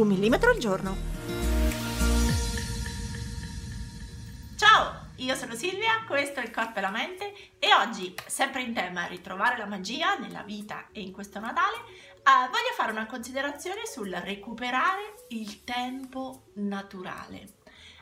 Un millimetro al giorno. Ciao, io sono Silvia, questo è il Corpo e la Mente e oggi, sempre in tema ritrovare la magia nella vita e in questo Natale, eh, voglio fare una considerazione sul recuperare il tempo naturale.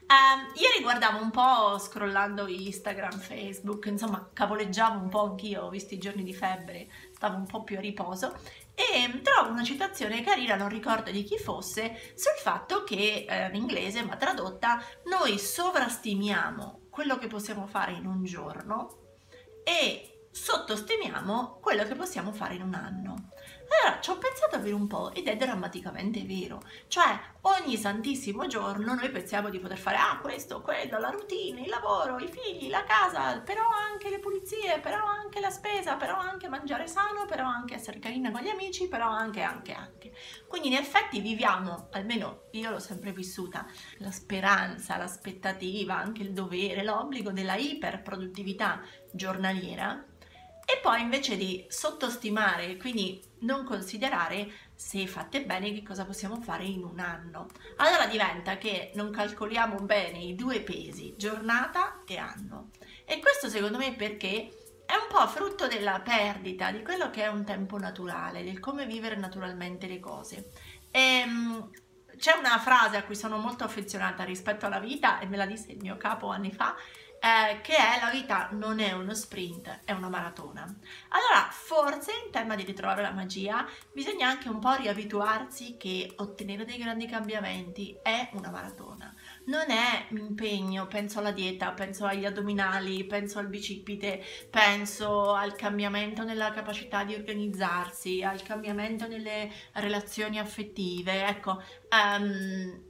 Um, ieri guardavo un po' scrollando Instagram, Facebook, insomma capoleggiavo un po' anch'io, visti i giorni di febbre, stavo un po' più a riposo e trovo una citazione carina, non ricordo di chi fosse, sul fatto che eh, in inglese, ma tradotta, noi sovrastimiamo quello che possiamo fare in un giorno e sottostimiamo quello che possiamo fare in un anno. Allora ci ho pensato per un po' ed è drammaticamente vero, cioè ogni santissimo giorno noi pensiamo di poter fare ah questo, quello, la routine, il lavoro, i figli, la casa, però anche le pulizie, però anche la spesa, però anche mangiare sano, però anche essere carina con gli amici, però anche, anche, anche. Quindi in effetti viviamo, almeno io l'ho sempre vissuta, la speranza, l'aspettativa, anche il dovere, l'obbligo della iperproduttività giornaliera e poi invece di sottostimare, quindi non considerare se fatte bene che cosa possiamo fare in un anno. Allora diventa che non calcoliamo bene i due pesi, giornata e anno. E questo secondo me perché è un po' frutto della perdita di quello che è un tempo naturale, del come vivere naturalmente le cose. E, ehm, c'è una frase a cui sono molto affezionata rispetto alla vita e me la disse il mio capo anni fa eh, che è la vita non è uno sprint, è una maratona. Allora, forse in tema di ritrovare la magia, bisogna anche un po' riabituarsi che ottenere dei grandi cambiamenti è una maratona. Non è impegno, penso alla dieta, penso agli addominali, penso al bicipite, penso al cambiamento nella capacità di organizzarsi, al cambiamento nelle relazioni affettive. Ecco, um,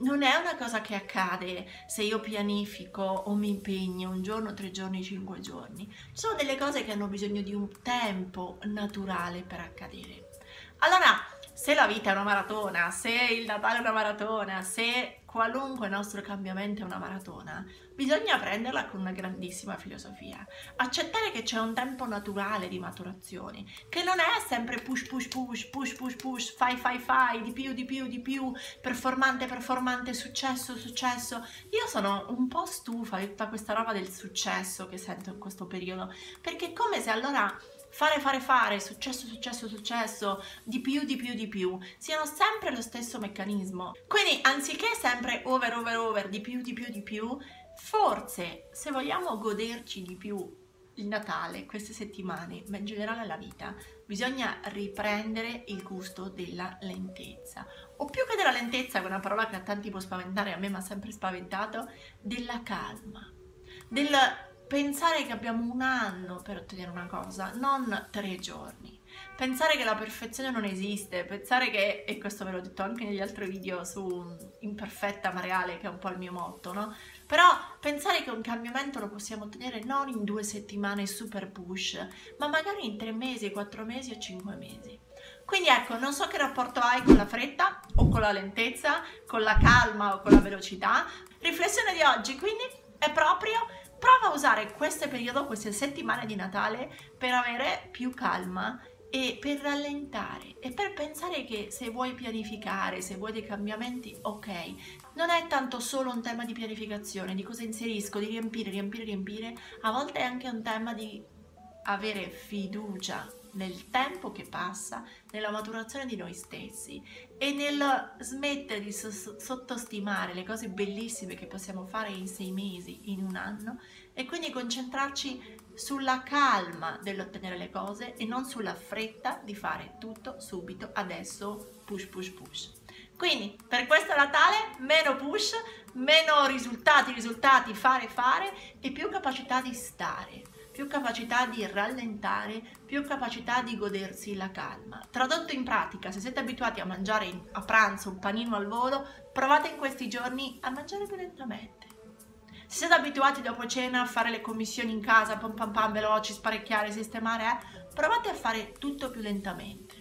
non è una cosa che accade se io pianifico o mi impegno un giorno, tre giorni, cinque giorni. Sono delle cose che hanno bisogno di un tempo naturale per accadere. Allora, se la vita è una maratona, se il Natale è una maratona, se qualunque nostro cambiamento è una maratona, bisogna prenderla con una grandissima filosofia. Accettare che c'è un tempo naturale di maturazione, che non è sempre push, push, push, push, push, push, fai, fai, fai, di più, di più, di più, performante, performante, successo, successo. Io sono un po' stufa di tutta questa roba del successo che sento in questo periodo, perché è come se allora fare, fare, fare, successo, successo, successo, di più, di più, di più, siano sempre lo stesso meccanismo. Quindi anziché sempre over, over, over, di più, di più, di più, forse se vogliamo goderci di più il Natale, queste settimane, ma in generale la vita, bisogna riprendere il gusto della lentezza. O più che della lentezza, che è una parola che a tanti può spaventare, a me mi ha sempre spaventato, della calma, del pensare che abbiamo un anno per ottenere una cosa, non tre giorni. Pensare che la perfezione non esiste, pensare che, e questo ve l'ho detto anche negli altri video su imperfetta ma reale, che è un po' il mio motto, no? Però pensare che un cambiamento lo possiamo ottenere non in due settimane super push, ma magari in tre mesi, quattro mesi o cinque mesi. Quindi ecco, non so che rapporto hai con la fretta o con la lentezza, con la calma o con la velocità. Riflessione di oggi quindi è proprio prova a usare questo periodo, queste settimane di Natale per avere più calma e per rallentare e per pensare che se vuoi pianificare, se vuoi dei cambiamenti, ok, non è tanto solo un tema di pianificazione, di cosa inserisco, di riempire, riempire, riempire, a volte è anche un tema di avere fiducia nel tempo che passa, nella maturazione di noi stessi e nel smettere di sottostimare le cose bellissime che possiamo fare in sei mesi, in un anno e quindi concentrarci sulla calma dell'ottenere le cose e non sulla fretta di fare tutto subito, adesso, push, push, push. Quindi per questo Natale meno push, meno risultati, risultati, fare, fare e più capacità di stare più capacità di rallentare, più capacità di godersi la calma. Tradotto in pratica, se siete abituati a mangiare a pranzo un panino al volo, provate in questi giorni a mangiare più lentamente. Se siete abituati dopo cena a fare le commissioni in casa, pam pam pam, veloci, sparecchiare, sistemare, eh, provate a fare tutto più lentamente.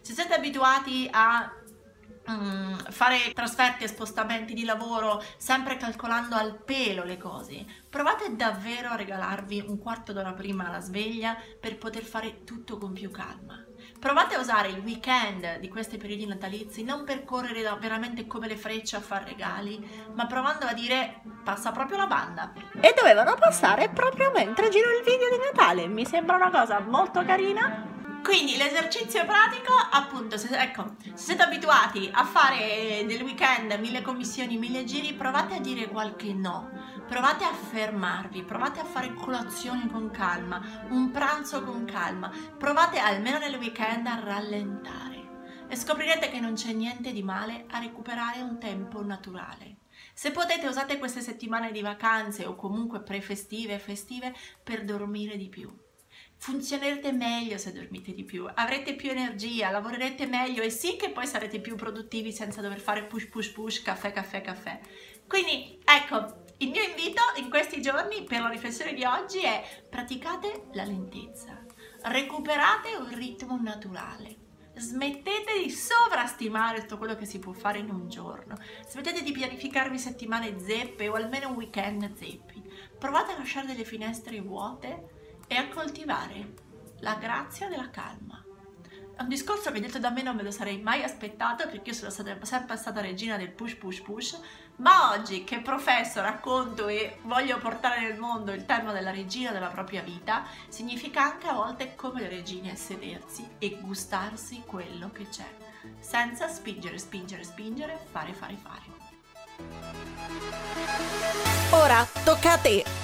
Se siete abituati a um, fare trasferte e spostamenti di lavoro sempre calcolando al pelo le cose, provate davvero a regalarvi un quarto d'ora prima la sveglia per poter fare tutto con più calma. Provate a usare il weekend di questi periodi natalizi non per correre veramente come le frecce a fare regali, ma provando a dire passa proprio la banda. E dovevano passare proprio mentre giro il video di Natale. Mi sembra una cosa molto carina quindi l'esercizio pratico, appunto, se, ecco, se siete abituati a fare nel weekend mille commissioni, mille giri, provate a dire qualche no, provate a fermarvi, provate a fare colazione con calma, un pranzo con calma, provate almeno nel weekend a rallentare. E scoprirete che non c'è niente di male a recuperare un tempo naturale. Se potete usate queste settimane di vacanze o comunque pre-festive e festive per dormire di più funzionerete meglio se dormite di più, avrete più energia, lavorerete meglio e sì che poi sarete più produttivi senza dover fare push push push, caffè caffè caffè. Quindi ecco, il mio invito in questi giorni per la riflessione di oggi è praticate la lentezza, recuperate un ritmo naturale. Smettete di sovrastimare tutto quello che si può fare in un giorno. Smettete di pianificarvi settimane zeppe o almeno un weekend zeppi. Provate a lasciare delle finestre vuote e a coltivare la grazia della calma. È un discorso che detto da me non me lo sarei mai aspettato perché io sono stata, sempre stata regina del push push push, ma oggi che professo, racconto e voglio portare nel mondo il tema della regina della propria vita, significa anche a volte come le regine sedersi e gustarsi quello che c'è, senza spingere, spingere, spingere, fare, fare, fare. Ora tocca a te.